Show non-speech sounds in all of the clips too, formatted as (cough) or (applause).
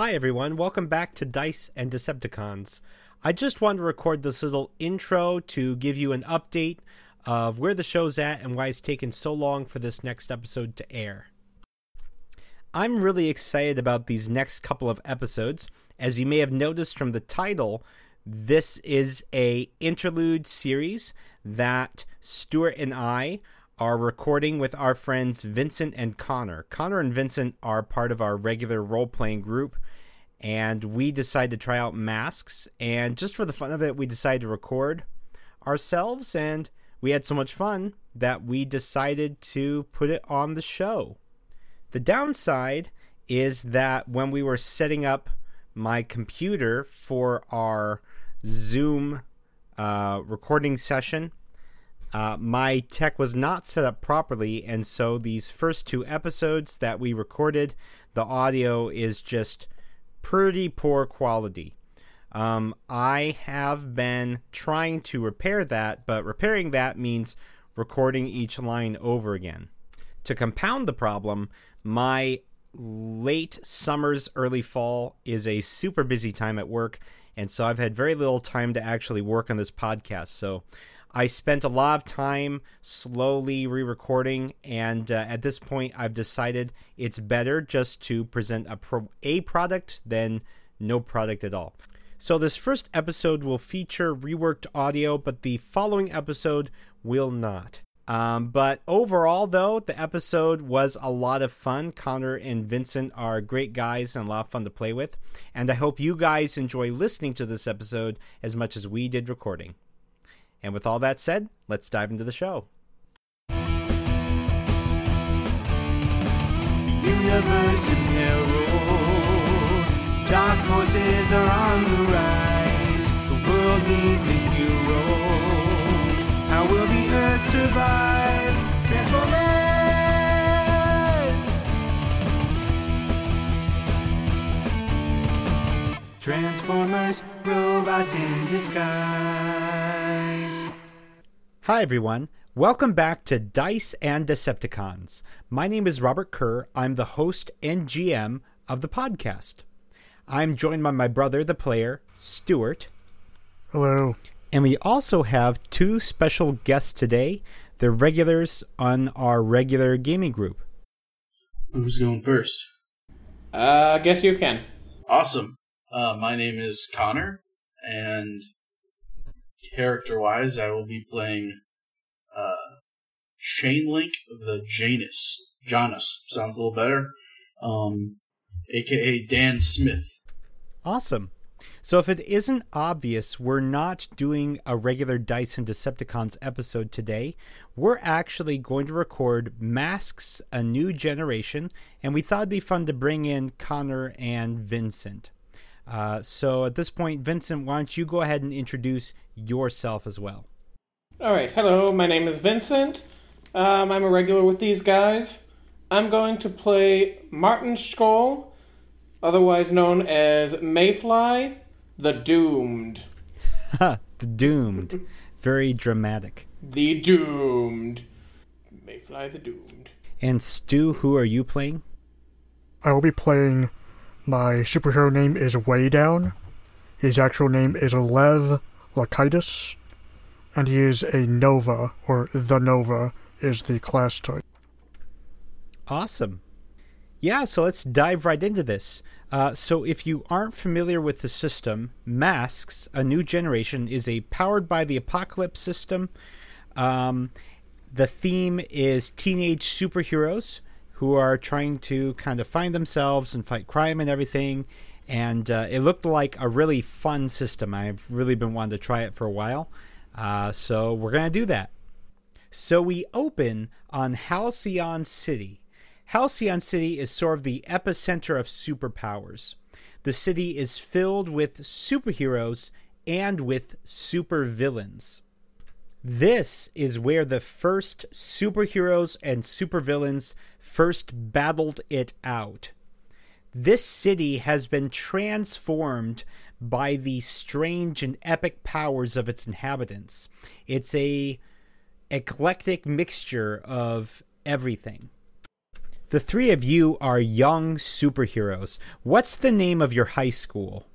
Hi, everyone. Welcome back to Dice and Decepticons. I just wanted to record this little intro to give you an update of where the show's at and why it's taken so long for this next episode to air. I'm really excited about these next couple of episodes. As you may have noticed from the title, this is a interlude series that Stuart and I are recording with our friends Vincent and Connor. Connor and Vincent are part of our regular role playing group, and we decided to try out masks. And just for the fun of it, we decided to record ourselves, and we had so much fun that we decided to put it on the show. The downside is that when we were setting up my computer for our Zoom uh, recording session, uh, my tech was not set up properly, and so these first two episodes that we recorded, the audio is just pretty poor quality. Um, I have been trying to repair that, but repairing that means recording each line over again. To compound the problem, my late summers, early fall is a super busy time at work, and so I've had very little time to actually work on this podcast. So I spent a lot of time slowly re recording, and uh, at this point, I've decided it's better just to present a, pro- a product than no product at all. So, this first episode will feature reworked audio, but the following episode will not. Um, but overall, though, the episode was a lot of fun. Connor and Vincent are great guys and a lot of fun to play with. And I hope you guys enjoy listening to this episode as much as we did recording. And with all that said, let's dive into the show. The universe in peril. Dark are on the rise. The world needs a hero. How will the earth survive? Transformers! Transformers, robots in disguise. Hi, everyone. Welcome back to Dice and Decepticons. My name is Robert Kerr. I'm the host and GM of the podcast. I'm joined by my brother, the player, Stuart. Hello. And we also have two special guests today. They're regulars on our regular gaming group. Who's going first? Uh, I guess you can. Awesome. Uh, my name is Connor, and character-wise, I will be playing uh, Chainlink the Janus. Janus sounds a little better. Um, aka Dan Smith. Awesome. So, if it isn't obvious, we're not doing a regular Dice and Decepticons episode today. We're actually going to record Masks A New Generation, and we thought it'd be fun to bring in Connor and Vincent. Uh, so, at this point, Vincent, why don't you go ahead and introduce yourself as well? All right. Hello, my name is Vincent. Um, I'm a regular with these guys. I'm going to play Martin Skoll, otherwise known as Mayfly, the Doomed. Ha, (laughs) the Doomed. Very dramatic. The Doomed. Mayfly the Doomed. And Stu, who are you playing? I will be playing. My superhero name is Weighdown. His actual name is Lev Lakitis. And he is a Nova, or the Nova is the class type. Awesome. Yeah, so let's dive right into this. Uh, so, if you aren't familiar with the system, Masks, a new generation, is a powered by the apocalypse system. Um, the theme is teenage superheroes who are trying to kind of find themselves and fight crime and everything. And uh, it looked like a really fun system. I've really been wanting to try it for a while. Uh, so, we're going to do that. So, we open on Halcyon City. Halcyon City is sort of the epicenter of superpowers. The city is filled with superheroes and with supervillains. This is where the first superheroes and supervillains first battled it out. This city has been transformed by the strange and epic powers of its inhabitants. It's a eclectic mixture of everything. the three of you are young superheroes. What's the name of your high school?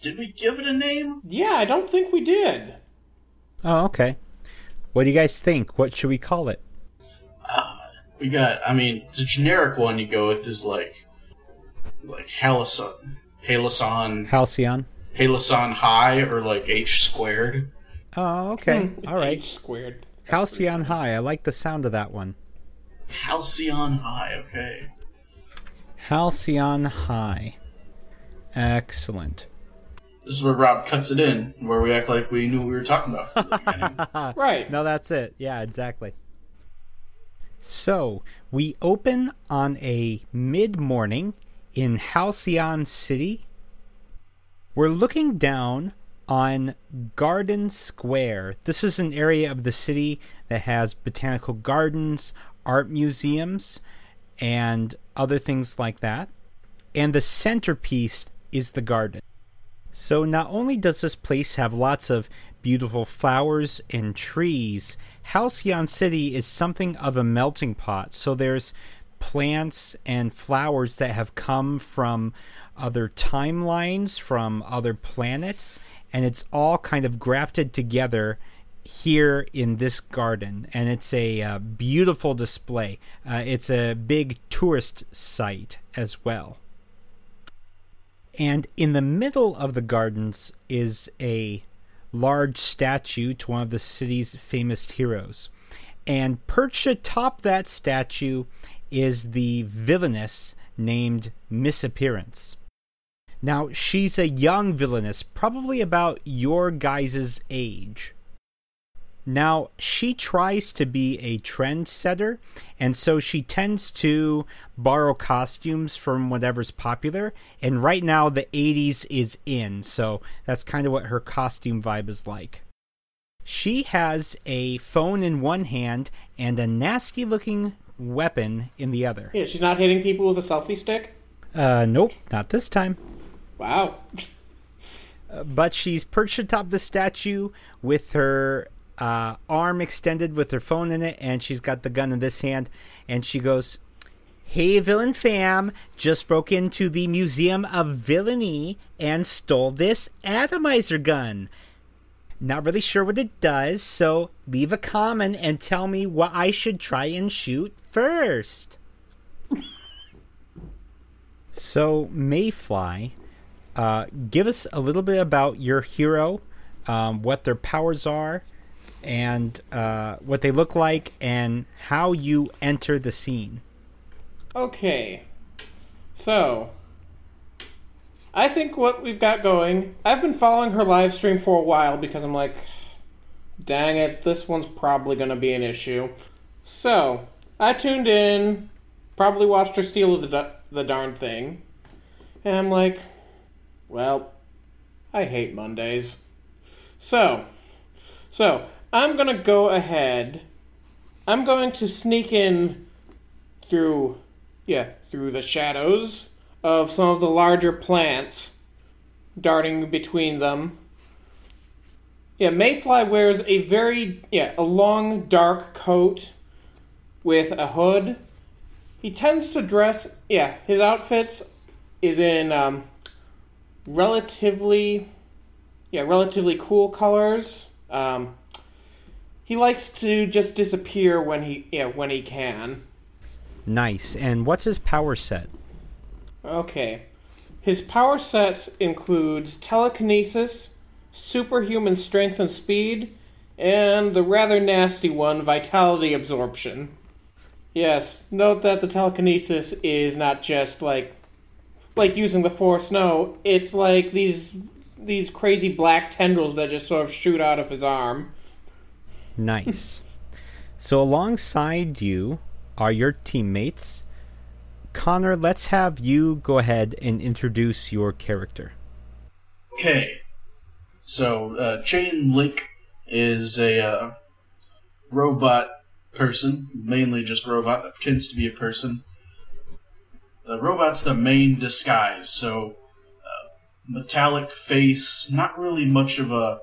Did we give it a name? Yeah, I don't think we did. Oh, okay. What do you guys think? What should we call it? Uh, we got. I mean, the generic one you go with is like, like Halcyon, Halcyon, Halcyon? Halcyon High, or like H squared. Oh, okay. Hmm. All right. H squared. Halcyon High. I like the sound of that one. Halcyon High. Okay. Halcyon High. Excellent. This is where Rob cuts it in, where we act like we knew what we were talking about. From the beginning. Right. No, that's it. Yeah, exactly. So, we open on a mid morning in Halcyon City. We're looking down on Garden Square. This is an area of the city that has botanical gardens, art museums, and other things like that. And the centerpiece is the garden. So not only does this place have lots of beautiful flowers and trees, Halcyon City is something of a melting pot. So there's plants and flowers that have come from other timelines, from other planets, and it's all kind of grafted together here in this garden. And it's a uh, beautiful display. Uh, it's a big tourist site as well and in the middle of the gardens is a large statue to one of the city's famous heroes. And perched atop that statue is the villainess named Missappearance. Now, she's a young villainess, probably about your guys' age. Now, she tries to be a trendsetter, and so she tends to borrow costumes from whatever's popular. And right now, the 80s is in, so that's kind of what her costume vibe is like. She has a phone in one hand and a nasty looking weapon in the other. Yeah, she's not hitting people with a selfie stick. Uh, nope, not this time. Wow. but she's perched atop the statue with her uh, arm extended with her phone in it, and she's got the gun in this hand, and she goes, Hey, villain fam, just broke into the Museum of Villainy and stole this atomizer gun. Not really sure what it does, so leave a comment and tell me what I should try and shoot first. (laughs) so, Mayfly, uh, give us a little bit about your hero, um, what their powers are, and uh, what they look like, and how you enter the scene. Okay. So, I think what we've got going, I've been following her live stream for a while because I'm like, dang it, this one's probably going to be an issue. So, I tuned in, probably watched her steal the, the darn thing, and I'm like, well, I hate Mondays. So, so, I'm to go ahead. I'm going to sneak in through yeah, through the shadows of some of the larger plants darting between them. Yeah, Mayfly wears a very yeah, a long dark coat with a hood. He tends to dress yeah, his outfits is in um, relatively yeah, relatively cool colors. Um, he likes to just disappear when he yeah, when he can. Nice. And what's his power set? Okay. His power set includes telekinesis, superhuman strength and speed, and the rather nasty one, vitality absorption. Yes, note that the telekinesis is not just like like using the force, no, it's like these these crazy black tendrils that just sort of shoot out of his arm. Nice. so alongside you are your teammates. Connor, let's have you go ahead and introduce your character. Okay. So, uh, Chainlink is a uh, robot person, mainly just robot that pretends to be a person. The robot's the main disguise, so uh, metallic face, not really much of a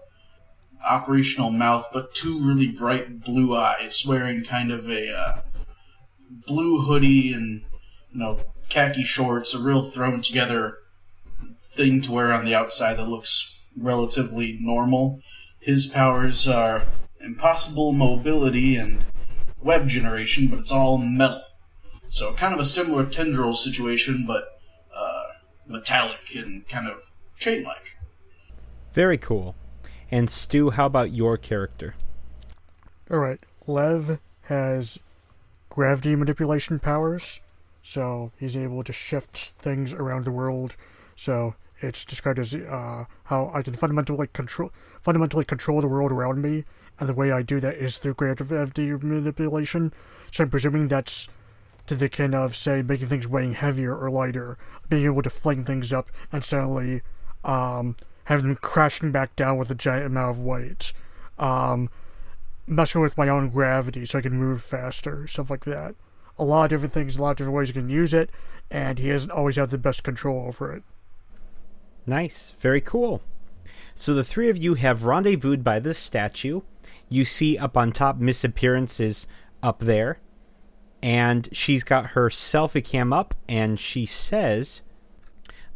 operational mouth, but two really bright blue eyes, wearing kind of a uh, blue hoodie and you know, khaki shorts, a real thrown together thing to wear on the outside that looks relatively normal. His powers are impossible mobility and web generation, but it's all metal. So kind of a similar tendril situation, but uh, metallic and kind of chain-like. Very cool. And Stu, how about your character? Alright, Lev has gravity manipulation powers, so he's able to shift things around the world. So it's described as uh, how I can fundamentally control fundamentally control the world around me, and the way I do that is through gravity manipulation. So I'm presuming that's to the kind of, say, making things weighing heavier or lighter, being able to fling things up and suddenly um, having them crashing back down with a giant amount of weight. Um, messing with my own gravity so I can move faster, stuff like that. A lot of different things, a lot of different ways you can use it, and he doesn't always have the best control over it. Nice. Very cool. So the three of you have rendezvoused by this statue. You see up on top Missappearance is up there. And she's got her selfie cam up and she says,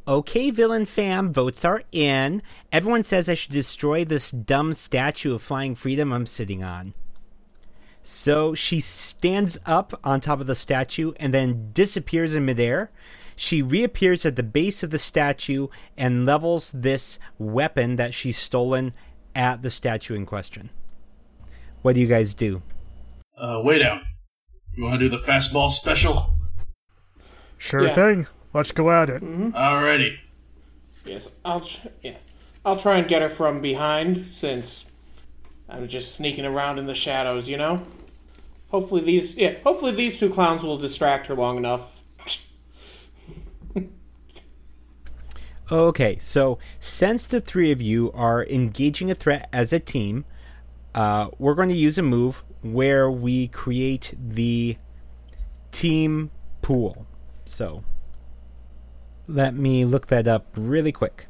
Okay, villain fam, votes are in. Everyone says I should destroy this dumb statue of flying freedom I'm sitting on. So she stands up on top of the statue and then disappears in midair. She reappears at the base of the statue and levels this weapon that she's stolen at the statue in question. What do you guys do? Uh, Weighdown. You want to do the fastball special? Sure Yeah. thing. Let's go at it. Alrighty. Yes, I'll tr- yeah, I'll try and get her from behind since I'm just sneaking around in the shadows. You know. Hopefully these yeah, hopefully these two clowns will distract her long enough. Okay, so since the three of you are engaging a threat as a team, uh, we're going to use a move where we create the team pool. So let me look that up really quick.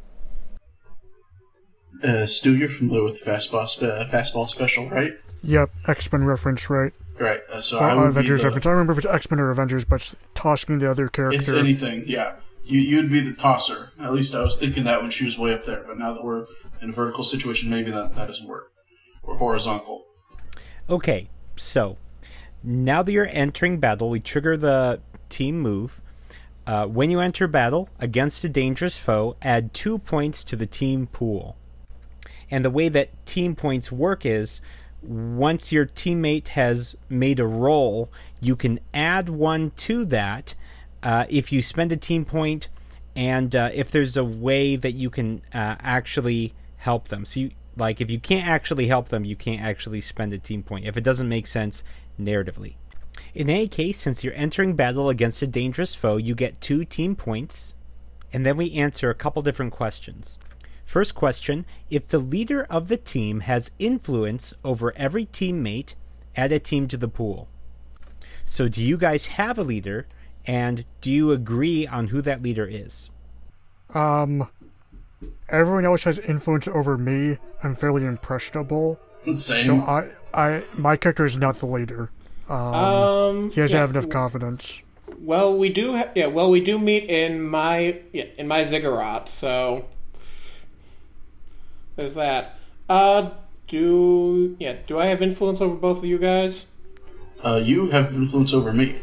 Uh, Stu, you're familiar with fastball, spe- uh, fastball special, right? Yep, X Men reference, right? Right. Uh, so Or I would Avengers be the, reference. I remember if it's X Men or Avengers, but it's tossing the other character. It's anything. Yeah. You you'd be the tosser. At least I was thinking that when she was way up there. But now that we're in a vertical situation, maybe that that doesn't work. Or horizontal. Okay, so now that you're entering battle, we trigger the team move. Uh, when you enter battle against a dangerous foe, add two points to the team pool. And the way that team points work is once your teammate has made a roll, you can add one to that uh, if you spend a team point and uh, if there's a way that you can uh, actually help them. So, you, like, if you can't actually help them, you can't actually spend a team point if it doesn't make sense narratively. In any case, since you're entering battle against a dangerous foe, you get two team points, and then we answer a couple different questions. First question If the leader of the team has influence over every teammate, add a team to the pool. So, do you guys have a leader, and do you agree on who that leader is? Um, everyone else has influence over me. I'm fairly impressionable, Same. so I, I, my character is not the leader. Um, Um, he doesn't yeah, have enough confidence. Well, we do. Ha- yeah, well, we do meet in my yeah, in my ziggurat. So there's that. Uh, do yeah? Do I have influence over both of you guys? uh, you have influence over me.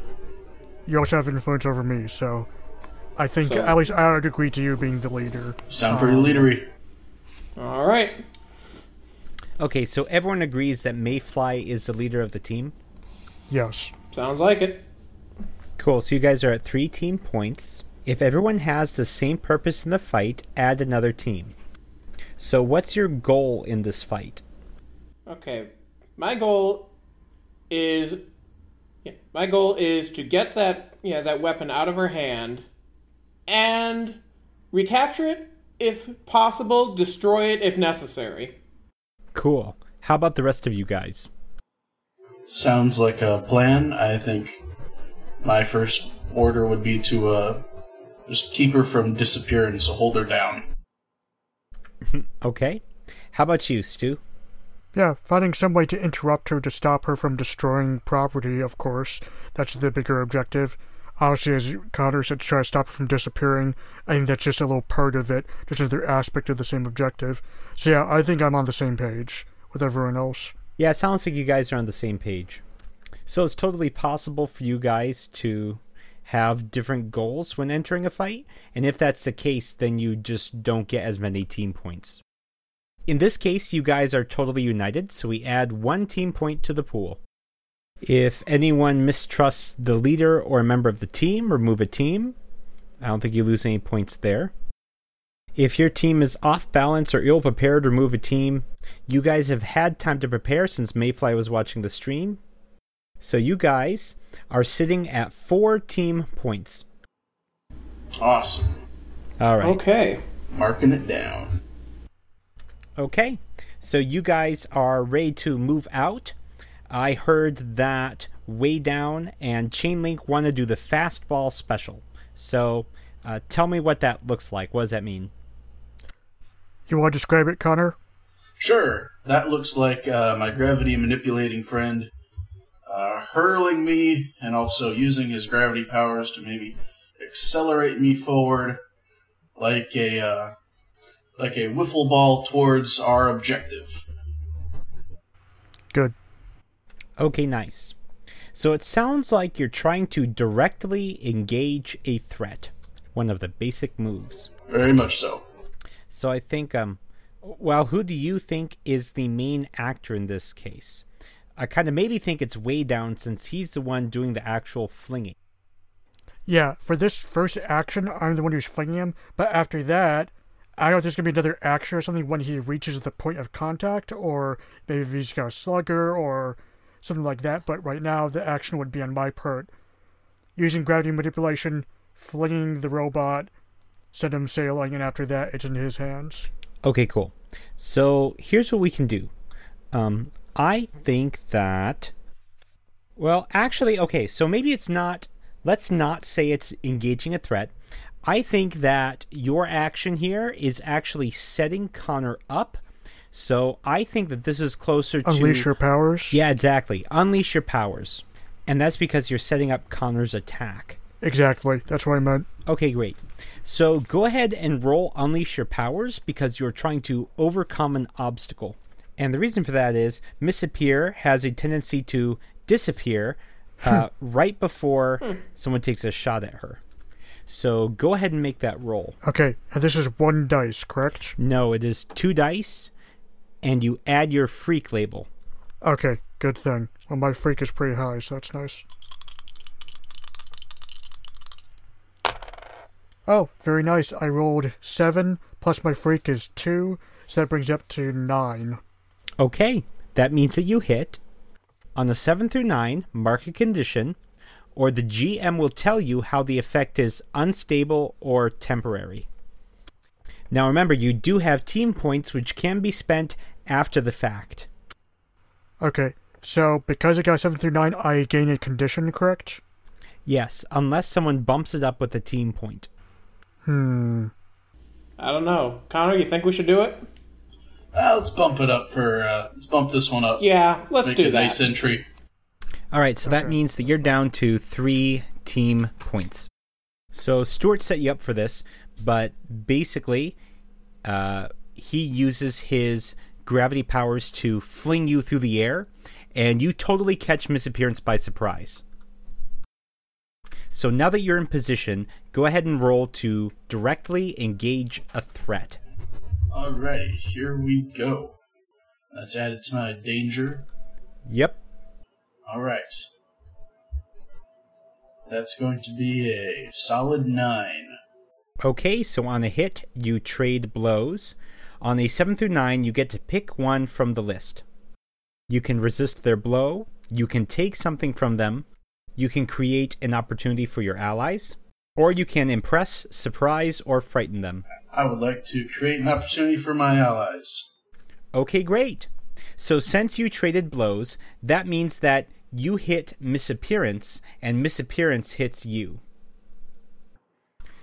You also have influence over me, so I think So- at least I would agree to you being the leader. Sound pretty leadery. All right. Okay, so everyone agrees that Mayfly is the leader of the team. Yes. Sounds like it. Cool. So you guys are at three team points. If everyone has the same purpose in the fight, add another team. So what's your goal in this fight? Okay. My goal is yeah, my goal is to get that yeah that weapon out of her hand and recapture it if possible, destroy it if necessary. Cool. How about the rest of you guys? Sounds like a plan. I think my first order would be to uh, just keep her from disappearing, so hold her down. (laughs) Okay. How about you, Stu? Yeah, finding some way to interrupt her to stop her from destroying property, of course. That's the bigger objective. Obviously, as Connor said, try to stop her from disappearing. I think that's just a little part of it, just another aspect of the same objective. So yeah, I think I'm on the same page with everyone else. Yeah, it sounds like you guys are on the same page. So it's totally possible for you guys to have different goals when entering a fight, and if that's the case, then you just don't get as many team points. In this case, you guys are totally united, so we add one team point to the pool. If anyone mistrusts the leader or a member of the team, remove a team. I don't think you lose any points there. If your team is off balance or ill prepared, remove a team. You guys have had time to prepare since Mayfly was watching the stream. So you guys are sitting at four team points. Awesome. All right. Okay. Marking it down. Okay. So you guys are ready to move out. I heard that Weighdown and Chainlink want to do the fastball special. So uh, tell me what that looks like. What does that mean? You want to describe it, Connor? Sure, that looks like uh, my gravity manipulating friend uh, hurling me and also using his gravity powers to maybe accelerate me forward like a uh, like a wiffle ball towards our objective. Good. Okay, nice. So it sounds like you're trying to directly engage a threat, one of the basic moves. Very much so. So I think, um, well, who do you think is the main actor in this case? I kind of maybe think it's Weighdown since he's the one doing the actual flinging. Yeah, for this first action, I'm the one who's flinging him, but after that, I don't know if there's to be another action or something when he reaches the point of contact, or maybe if he's got a slugger or something like that, but right now the action would be on my part. Using gravity manipulation, flinging the robot, send him sailing, and after that, it's in his hands. Okay, cool. So here's what we can do. Um, I think that. Well, actually, okay, so maybe it's not. Let's not say it's engaging a threat. I think that your action here is actually setting Connor up. So I think that this is closer to. Unleash your powers? Yeah, exactly. Unleash your powers. And that's because you're setting up Connor's attack. Exactly. That's what I meant. Okay, great. So go ahead and roll Unleash Your Powers because you're trying to overcome an obstacle. And the reason for that is Misappear has a tendency to disappear uh, right before someone takes a shot at her. So go ahead and make that roll. Okay, and this is one dice, correct? No, it is two dice, and you add your freak label. Okay, good thing. Well, my freak is pretty high, so that's nice. Oh, very nice. I rolled seven, plus my freak is two, so that brings up to nine. Okay, that means that you hit. On the 7 through 9, mark a condition, or the GM will tell you how the effect is unstable or temporary. Now remember, you do have team points which can be spent after the fact. Okay, so because I got seven through nine, I gain a condition, correct? Yes, unless someone bumps it up with a team point. Hmm. I don't know. Connor, you think we should do it? Uh, let's bump it up for. Uh, let's bump this one up. Yeah, let's make do a that. nice entry. All right, so that means that you're down to three team points. So Stuart set you up for this, but basically, uh, he uses his gravity powers to fling you through the air, and you totally catch Missappearance by surprise. So now that you're in position, go ahead and roll to directly engage a threat. Alrighty, here we go. That's added to my danger. Yep. Alright. That's going to be a solid nine. Okay, so on a hit, you trade blows. On a 7 through 9, you get to pick one from the list. You can resist their blow, you can take something from them, you can create an opportunity for your allies, or you can impress, surprise, or frighten them. I would like to create an opportunity for my allies. Okay, great. So since you traded blows, that means that you hit Missappearance, and Missappearance hits you.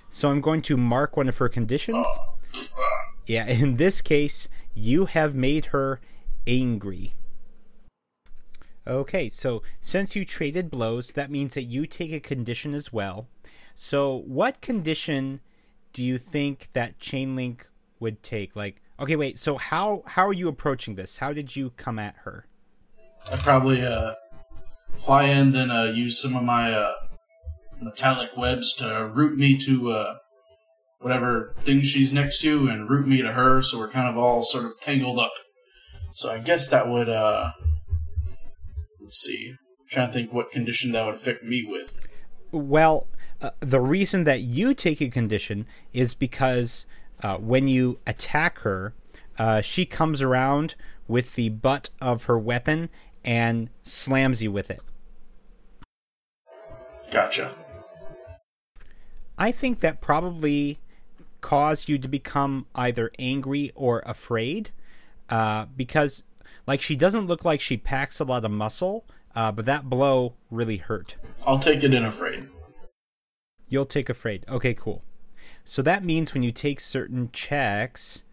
So I'm going to mark one of her conditions. Uh, uh. Yeah, (laughs) in this case, you have made her angry. Okay, so since you traded blows, that means that you take a condition as well. So, what condition do you think that Chainlink would take? Like, okay, wait. So, how how are you approaching this? How did you come at her? I probably uh, fly in, then uh, use some of my uh, metallic webs to root me to uh, whatever thing she's next to, and root me to her. So we're kind of all sort of tangled up. So I guess that would. Uh, let's see. I'm trying to think what condition that would affect me with. Well, uh, the reason that you take a condition is because uh, when you attack her, uh, she comes around with the butt of her weapon and slams you with it. Gotcha. I think that probably caused you to become either angry or afraid, uh, because like she doesn't look like she packs a lot of muscle, uh, but that blow really hurt. I'll take it in a afraid. You'll take a afraid. Okay, cool. So that means when you take certain checks,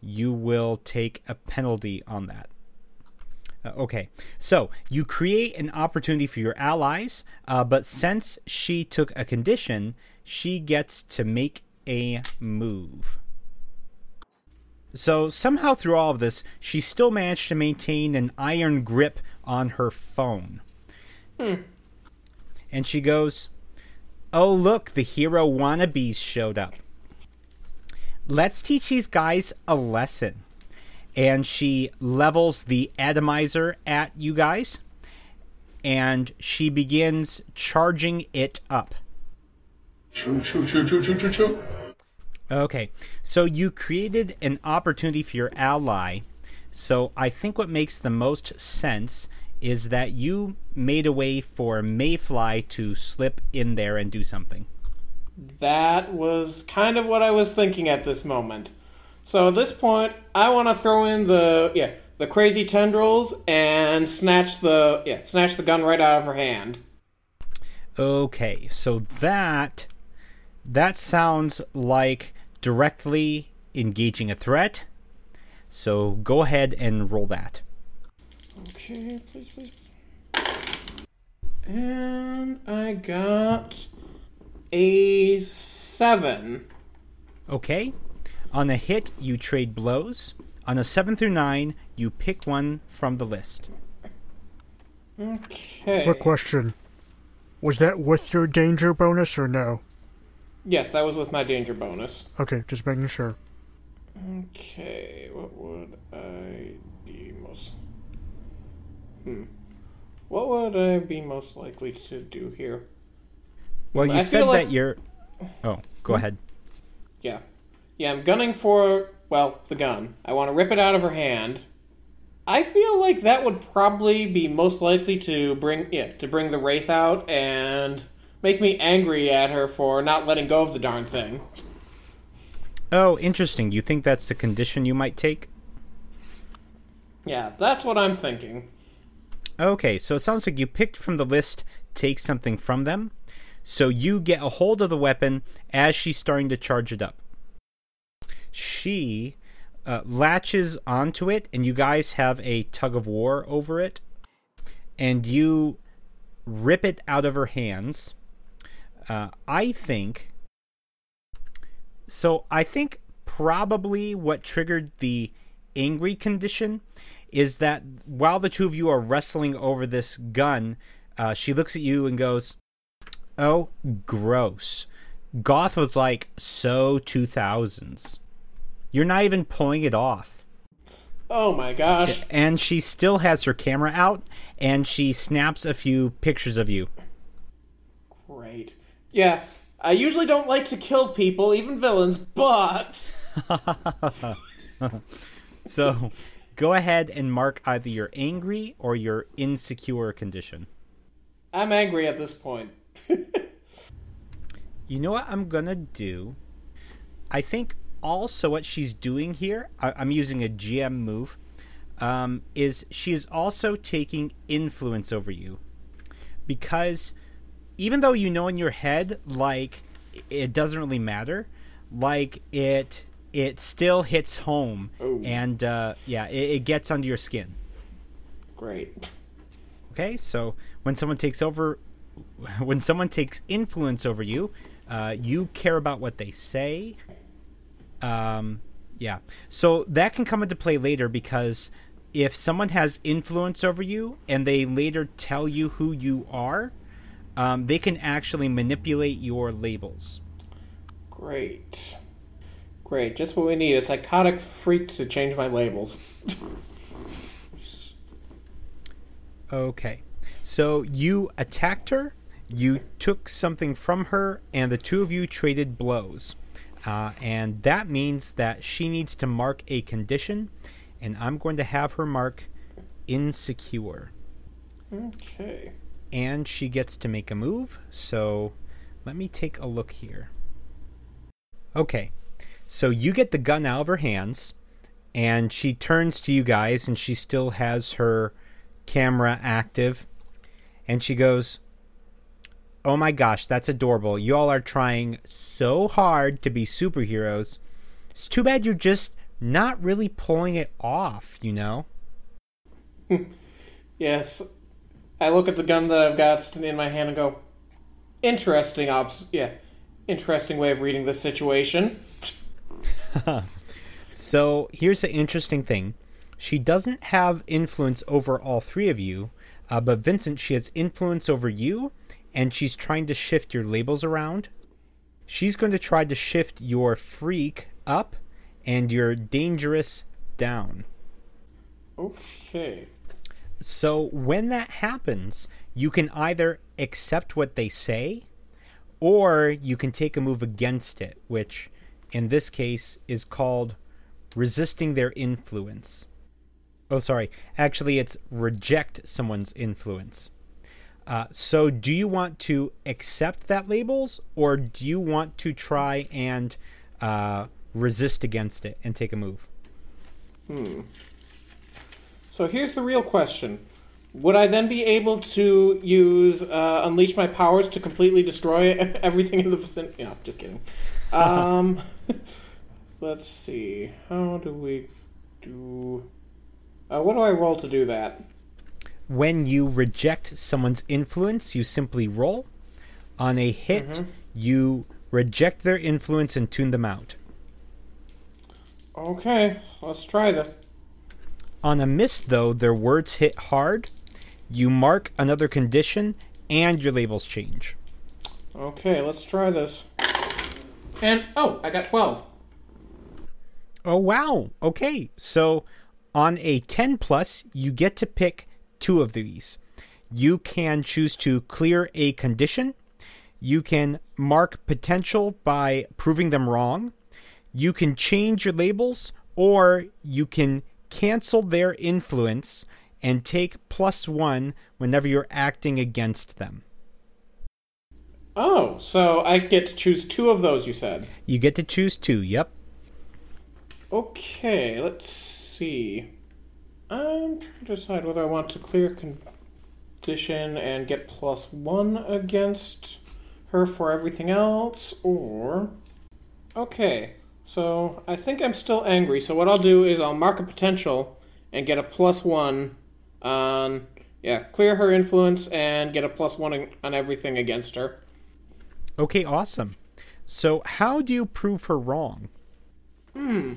you will take a penalty on that. Uh, okay, so you create an opportunity for your allies, uh, but since she took a condition, she gets to make a move. So somehow through all of this, she still managed to maintain an iron grip on her phone. Hmm. And she goes, Oh, look, the hero wannabes showed up. Let's teach these guys a lesson. And she levels the atomizer at you guys. And she begins charging it up. True, true, true, true, true, true, true. Okay, so you created an opportunity for your ally. So I think what makes the most sense is that you made a way for Mayfly to slip in there and do something. That was kind of what I was thinking at this moment. So at this point, I want to throw in the yeah the crazy tendrils and snatch the yeah snatch the gun right out of her hand. Okay, so that that sounds like directly engaging a threat. So go ahead and roll that. Okay, please, please. And I got a seven. Okay. On a hit, you trade blows. On a 7 through 9, you pick one from the list. Okay. Quick question. Was that with your danger bonus or no? Yes, that was with my danger bonus. Okay, just making sure. Okay, what would I be most? Hmm. What would I be most likely to do here? Well, you I said feel like- that you're. Oh, go ahead. Yeah. Yeah, I'm gunning for, well, the gun. I want to rip it out of her hand. I feel like that would probably be most likely to bring yeah, to bring the wraith out and make me angry at her for not letting go of the darn thing. Oh, interesting. You think that's the condition you might take? Yeah, that's what I'm thinking. Okay, so it sounds like you picked from the list take something from them. So you get a hold of the weapon as she's starting to charge it up. She uh, latches onto it, and you guys have a tug of war over it. And you rip it out of her hands. Uh, I think. So I think probably what triggered the angry condition is that while the two of you are wrestling over this gun, uh, she looks at you and goes, "Oh, gross." Goth was like so 2000s. You're not even pulling it off. Oh my gosh. And she still has her camera out and she snaps a few pictures of you. Great. Yeah, I usually don't like to kill people, even villains, but (laughs) So go ahead and mark either your angry or your insecure condition. I'm angry at this point. (laughs) You know what I'm gonna do? I think also what she's doing here, I, I'm using a GM move, um, is she is also taking influence over you. Because even though you know in your head, like, it doesn't really matter, like, it it still hits home. Ooh. And, uh, yeah, it, it gets under your skin. Great. Okay, so when someone takes over, when someone takes influence over you, Uh, you care about what they say. Um, yeah. So that can come into play later because if someone has influence over you and they later tell you who you are, um, they can actually manipulate your labels. Great. Great. Just what we need a psychotic freak to change my labels. Okay. So you attacked her, you took something from her, and the two of you traded blows. Uh, and that means that she needs to mark a condition, and I'm going to have her mark insecure. Okay. And she gets to make a move, so let me take a look here. Okay, so you get the gun out of her hands, and she turns to you guys, and she still has her camera active, and she goes, Oh my gosh, that's adorable. You all are trying so hard to be superheroes. It's too bad you're just not really pulling it off, you know? (laughs) Yes. I look at the gun that I've got in my hand and go, interesting obs. Yeah. Interesting way of reading this situation. (laughs) So here's the interesting thing. She doesn't have influence over all three of you, uh, but Vincent, she has influence over you, and she's trying to shift your labels around. She's going to try to shift your freak up and your dangerous down. Okay. So when that happens, you can either accept what they say, or you can take a move against it, which in this case is called resisting their influence. Oh, sorry. Actually, it's reject someone's influence. Uh, so, do you want to accept that labels, or do you want to try and uh, resist against it and take a move? So here's the real question. Would I then be able to use uh, unleash my powers to completely destroy (laughs) everything in the vicinity? Yeah, just kidding. (laughs) Um, (laughs) let's see. How do we do? Uh, what do I roll to do that? when you reject someone's influence, you simply roll. On a hit, you reject their influence and tune them out. Okay, let's try that. On a miss, though, their words hit hard. You mark another condition, and your labels change. Okay, let's try this. And oh, I got twelve. Oh, wow. Okay. So on a 10 plus, you get to pick two of these. You can choose to clear a condition. You can mark potential by proving them wrong. You can change your labels, or you can cancel their influence and take plus one whenever you're acting against them. Oh, so I get to choose two of those. You said. You get to choose two. Yep. Okay, let's see. I'm trying to decide whether I want to clear condition and get plus one against her for everything else, or. Okay, so I think I'm still angry, so what I'll do is I'll mark a potential and get a plus one on. Yeah, clear her influence and get a plus one on- everything against her. Okay, awesome. So, how do you prove her wrong? Hmm.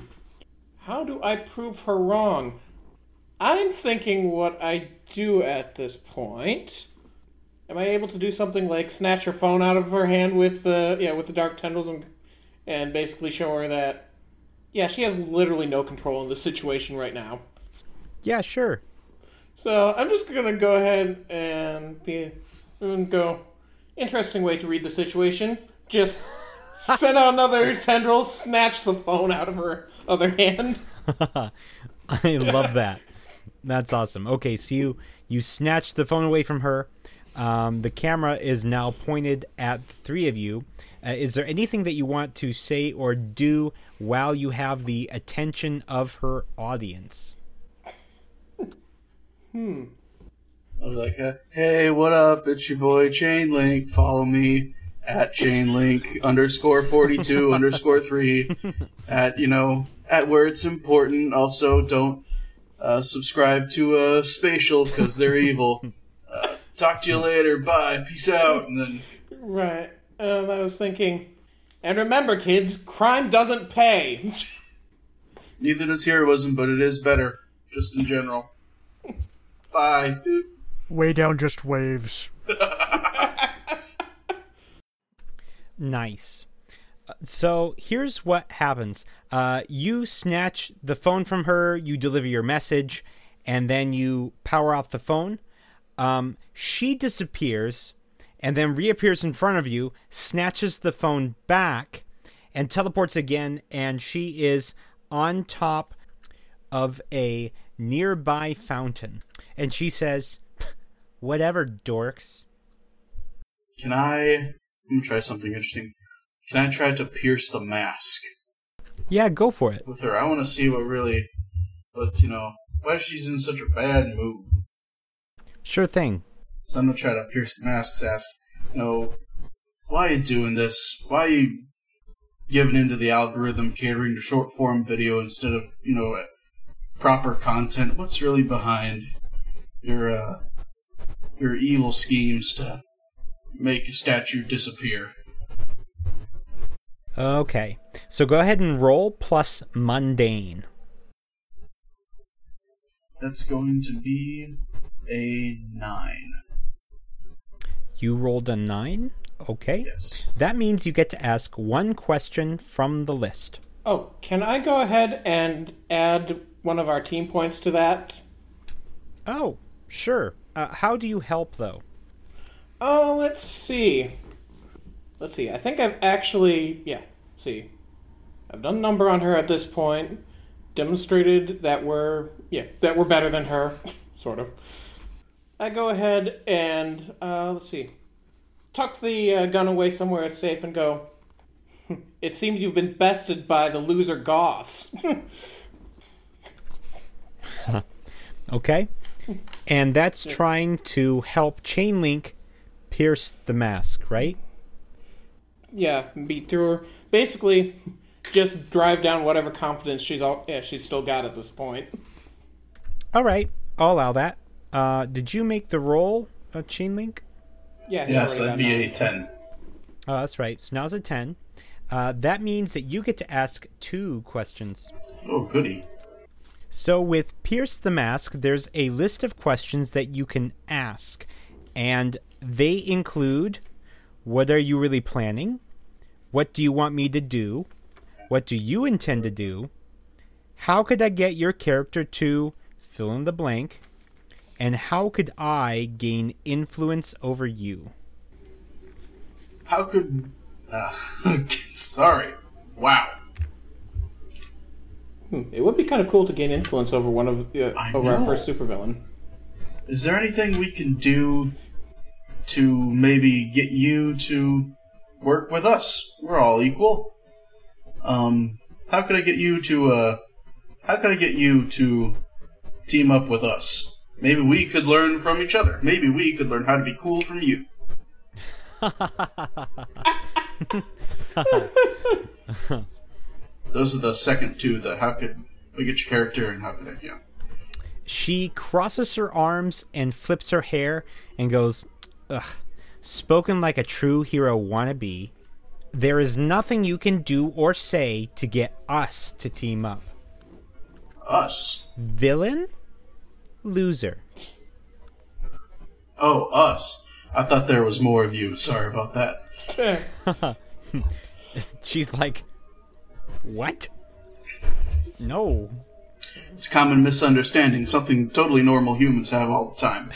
How do I prove her wrong? I'm thinking what I do at this point. Am I able to do something like snatch her phone out of her hand with the yeah with the dark tendrils and and basically show her that yeah she has literally no control in this situation right now. Yeah, sure. So I'm just gonna go ahead and be and go. Interesting way to read the situation. Just (laughs) send out another tendril, snatch the phone out of her other hand. (laughs) I love that. That's awesome. Okay, so you you snatch the phone away from her. Um, the camera is now pointed at the three of you. Uh, is there anything that you want to say or do while you have the attention of her audience? Hmm. I'll be like, uh, hey, what up? It's your boy Chainlink. Follow me at Chainlink underscore 42 (laughs) underscore 3 at, you know, at where it's important. Also, don't uh, subscribe to uh, Spatial because they're evil. (laughs) Uh, talk to you later. Bye. Peace out. And then Right. Um, I was thinking, and remember, kids, crime doesn't pay. (laughs) Neither does heroism, but it is better, just in general. (laughs) Bye. Weighdown just waves. (laughs) Nice. Uh, So here's what happens. Uh, you snatch the phone from her, you deliver your message, and then you power off the phone. Um, she disappears and then reappears in front of you, snatches the phone back, and teleports again, and she is on top of a nearby fountain. And she says, (laughs) Whatever, dorks. Can I? I'm gonna try something interesting. Can I try to pierce the mask Yeah, go for it. with her? I want to see what really, But, you know, why she's in such a bad mood. Sure thing. So I'm gonna try to pierce the mask. Ask, you know, why are you doing this? Why are you giving into the algorithm, catering to short form video instead of you know proper content? What's really behind your uh, your evil schemes to make a statue disappear? Okay. So go ahead and roll plus mundane. That's going to be a nine. You rolled a 9? Okay. Yes. That means you get to ask one question from the list. oh, can I go ahead and add one of our team points to that? Oh, sure. Uh, how do you help, though? Oh, let's see. Let's see. I think I've actually, yeah. See, I've done number on her at this point. Demonstrated that we're, yeah, that we're better than her, (laughs) sort of. I go ahead and uh, let's see, tuck the uh, gun away somewhere safe and go. (laughs) It seems you've been bested by the loser goths. (laughs) Okay. And that's trying to help Chainlink pierce the mask, right? yeah, beat through her. Basically, just drive down whatever confidence she's all, yeah, she's still got at this point. All right. I'll allow that. Uh, did you make the roll, uh, Chainlink? Yeah. he Yes, already that'd got be a ten. Oh, that's right. So now's a 10. Uh, that means that you get to ask two questions. Oh, goody. So, with Pierce the Mask, there's a list of questions that you can ask, and they include What are you really planning? What do you want me to do? What do you intend to do? How could I get your character to fill in the blank? And how could I gain influence over you? How could? Uh, (laughs) sorry. Wow. Hmm, It would be kind of cool to gain influence over one of uh, I over our know. first supervillain. Is there anything we can do to maybe get you to work with us? We're all equal. Um, how could I get you to? Uh, how could I get you to team up with us? Maybe we could learn from each other. Maybe we could learn how to be cool from you. (laughs) Those are the second two. The how could we get your character and how could I? Yeah. She crosses her arms and flips her hair and goes, Ugh, spoken like a true hero wannabe. There is nothing you can do or say to get us to team up. Us. Villain? Loser. Oh, us. I thought there was more of you. Sorry about that. (laughs) She's like, What? No. It's common misunderstanding, something totally normal humans have all the time.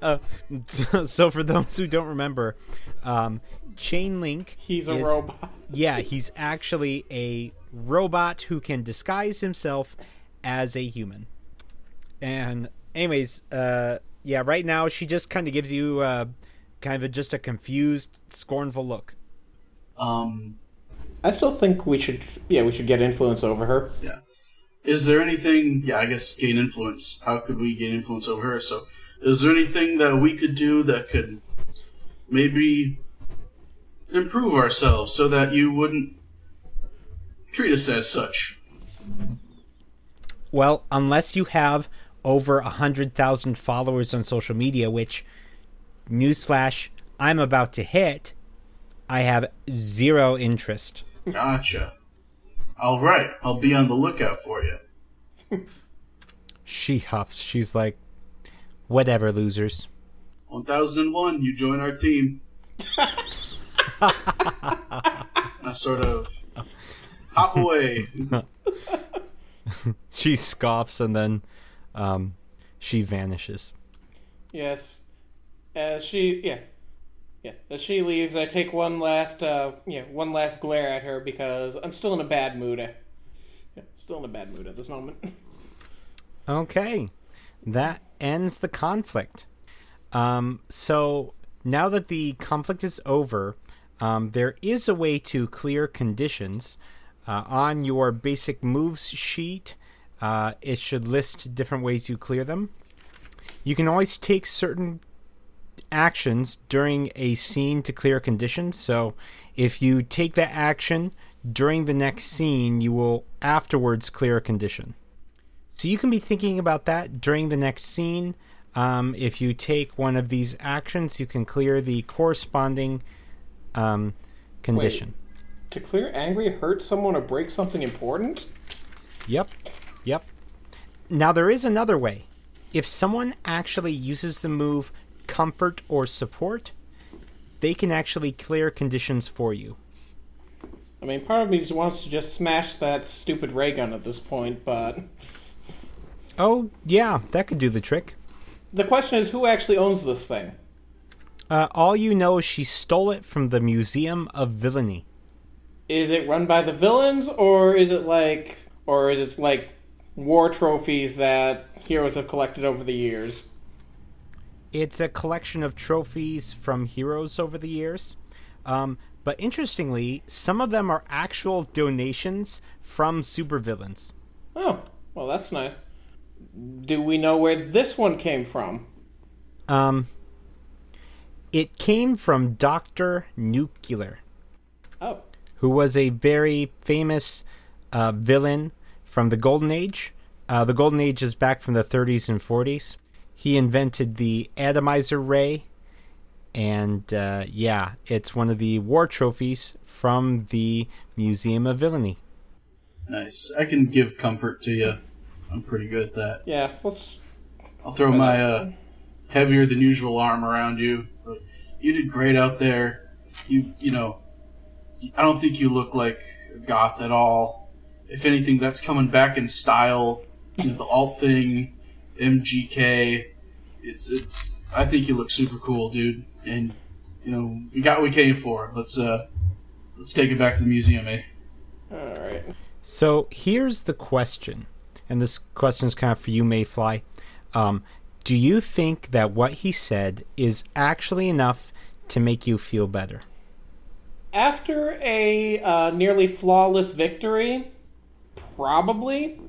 So, (laughs) (laughs) so for those who don't remember, um, Chainlink. He's a is- robot. Yeah, he's actually a robot who can disguise himself as a human. And anyways, uh yeah, right now she just kind of gives you uh kind of a, just a confused, scornful look. Um, I still think we should, yeah, we should get influence over her. yeah. Is there anything, yeah, I guess gain influence. How could we gain influence over her? So, is there anything that we could do that could maybe improve ourselves so that you wouldn't treat us as such? Well, unless you have over a hundred thousand followers on social media, which newsflash, I'm about to hit, I have zero interest. Gotcha. All right, I'll be on the lookout for you. She huffs. She's like, whatever, losers. 1001, you join our team. (laughs) I sort of hop away. (laughs) She scoffs and then um, she vanishes. Yes. As she, yeah, yeah. As she leaves, I take one last, uh, yeah, one last glare at her because I'm still in a bad mood. I, yeah, still in a bad mood at this moment. (laughs) Okay, that ends the conflict. Um, so now that the conflict is over, um, there is a way to clear conditions. Uh, on your basic moves sheet, uh, it should list different ways you clear them. You can always take certain actions during a scene to clear conditions. So if you take that action during the next scene, you will afterwards clear a condition. So you can be thinking about that during the next scene. Um, if you take one of these actions, you can clear the corresponding um, condition. To clear angry, hurt someone, or break something important? Yep. Yep. Now there is another way. If someone actually uses the move comfort or support, they can actually clear conditions for you. I mean, part of me just wants to just smash that stupid ray gun at this point, but (laughs) Oh, yeah, that could do the trick. the question is who actually owns this thing? Uh, all you know is she stole it from the Museum of Villainy. Is it run by the villains, or is it like, or is it like war trophies that heroes have collected over the years? It's a collection of trophies from heroes over the years. Um, but interestingly, some of them are actual donations from supervillains. Oh, well, that's nice. Do we know where this one came from? Um, it came from Dr. Nuclear, Oh, who was a very famous uh, villain from the Golden Age. Uh, the Golden Age is back from the 30s and 40s. He invented the atomizer ray, and uh, yeah, it's one of the war trophies from the Museum of Villainy. Nice. I can give comfort to you. I'm pretty good at that. yeah. Let's. I'll throw my uh, heavier than usual arm around you. You did great out there. You, you know, I don't think you look like a goth at all. If anything, that's coming back in style. You know, the alt thing, MGK. It's, it's. I think you look super cool, dude. And you know, we got what we came for. Let's, uh, let's take it back to the museum, eh? All right. So here's the question, and this question is kind of for you, Mayfly. Um, do you think that what he said is actually enough to make you feel better? After a uh, nearly flawless victory, probably.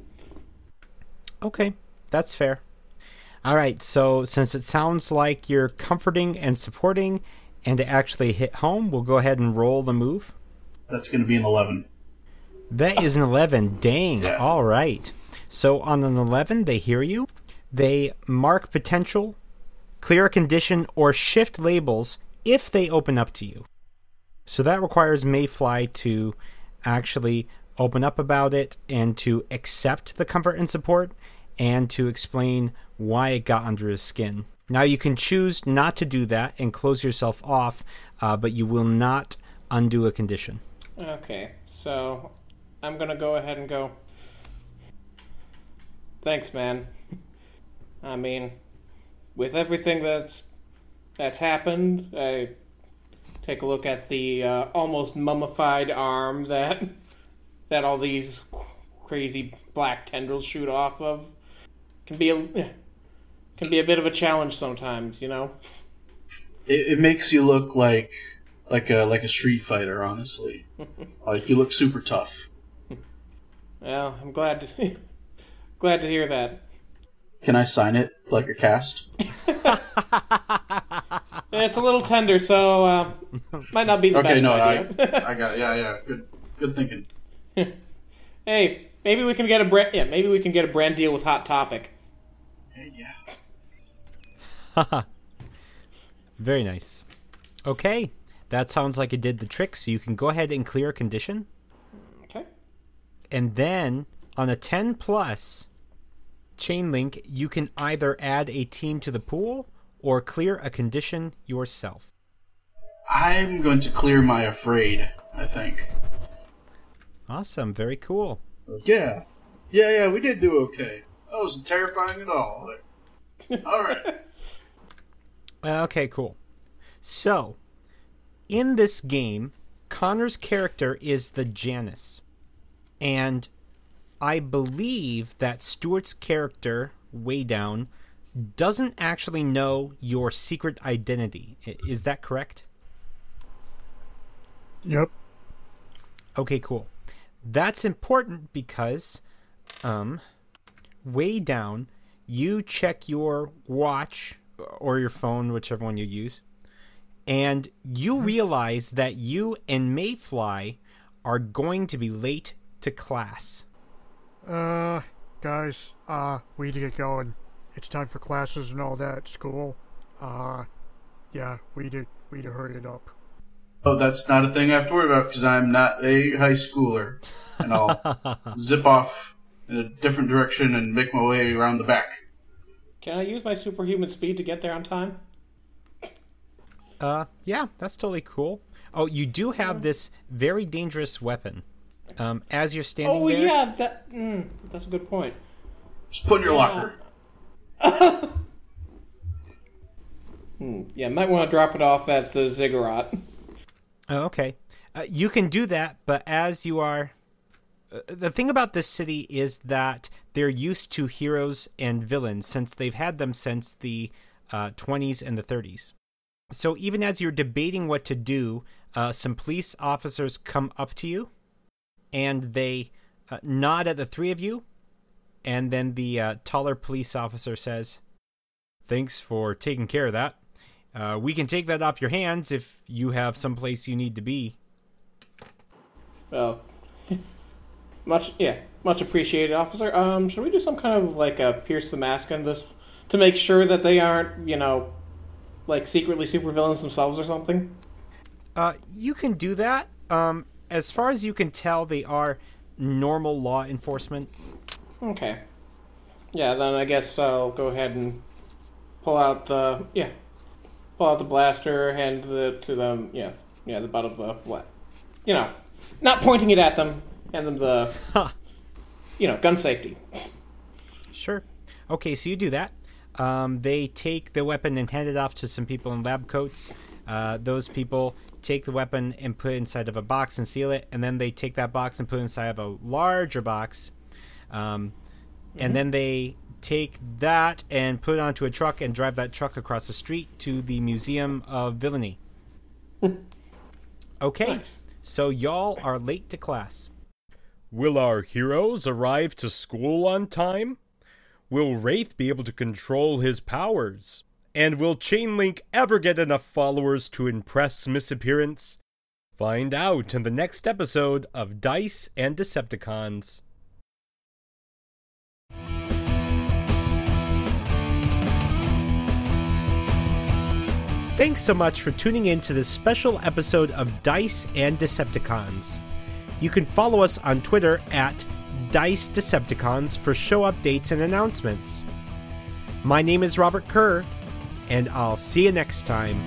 Okay, that's fair. All right, so since it sounds like you're comforting and supporting, and it actually hit home, we'll go ahead and roll the move. That's going to be an eleven. That is an 11. Dang. Yeah. All right. So on an 11, they hear you. They mark potential, clear a condition, or shift labels if they open up to you. So that requires Mayfly to actually open up about it and to accept the comfort and support and to explain why it got under his skin. Now you can choose not to do that and close yourself off, uh, but you will not undo a condition. Okay, so I'm gonna go ahead and go. Thanks, man. I mean, with everything that's that's happened, I take a look at the uh, almost mummified arm that that all these crazy black tendrils shoot off of. Can be a can be a bit of a challenge sometimes, you know. It, it makes you look like like a like a street fighter, honestly. (laughs) like you look super tough. Well, I'm glad to (laughs) glad to hear that. Can I sign it like a cast? (laughs) It's a little tender, so uh, might not be the Okay, best no, I, idea. (laughs) I got it. Yeah, yeah. Good, good thinking. hey, maybe we can get a brand. Yeah, maybe we can get a brand deal with Hot Topic. Yeah, yeah. (laughs) Very nice. Okay, that sounds like it did the trick. So you can go ahead and clear a condition, Okay. and then on a ten plus Chainlink, you can either add a team to the pool or clear a condition yourself. I'm going to clear my afraid, I think. Awesome, very cool. Yeah. Yeah, yeah, we did do okay. That wasn't terrifying at all. (laughs) Alright. Uh, okay, cool. So, in this game, Connor's character is the Janus. And I believe that Stuart's character, Weighdown, doesn't actually know your secret identity. Is that correct? Yep. Okay, cool. That's important because, um, Weighdown, you check your watch or your phone, whichever one you use, and you realize that you and Mayfly are going to be late to class. Uh, guys, uh, we need to get going. It's time for classes and all that, school. Uh, yeah, we need to, we need to hurry it up. Oh, that's not a thing I have to worry about because I'm not a high schooler. And I'll (laughs) zip off in a different direction and make my way around the back. Can I use my superhuman speed to get there on time? Uh, yeah, that's totally cool. Oh, you do have this very dangerous weapon. Um, as you're standing Oh there, yeah, that mm, that's a good point. Just put in your Yeah. locker. (laughs) Yeah, might want to drop it off at the ziggurat. Oh, okay. Uh, you can do that, but as you are. Uh, the thing about this city is that they're used to heroes and villains since they've had them since the uh, 20s and the 30s. So even as you're debating what to do, uh, some police officers come up to you and they uh, nod at the three of you. And then the uh, taller police officer says, Thanks for taking care of that. Uh, we can take that off your hands if you have someplace you need to be. Well, much yeah, much appreciated, officer. Um, should we do some kind of like a pierce the mask on this to make sure that they aren't, you know, like secretly supervillains themselves or something? Uh, you can do that. Um, as far as you can tell, they are normal law enforcement. Okay. Yeah, then I guess I'll go ahead and pull out the yeah, pull out the blaster, hand it to them. Yeah, yeah, the butt of the what? You know, not pointing it at them. Hand them the, you know, gun safety. Sure. Okay, so you do that. Um, they take the weapon and hand it off to some people in lab coats. Uh, those people take the weapon and put it inside of a box and seal it, and then they take that box and put it inside of a larger box. Um, And then they take that and put it onto a truck and drive that truck across the street to the Museum of Villainy. (laughs) okay, Nice. so y'all are late to class. Will our heroes arrive to school on time? Will Wraith be able to control his powers? And will Chainlink ever get enough followers to impress Missappearance? Find out in the next episode of Dice and Decepticons. Thanks so much for tuning in to this special episode of Dice and Decepticons. You can follow us on Twitter at Dice Decepticons for show updates and announcements. My name is Robert Kerr, and I'll see you next time.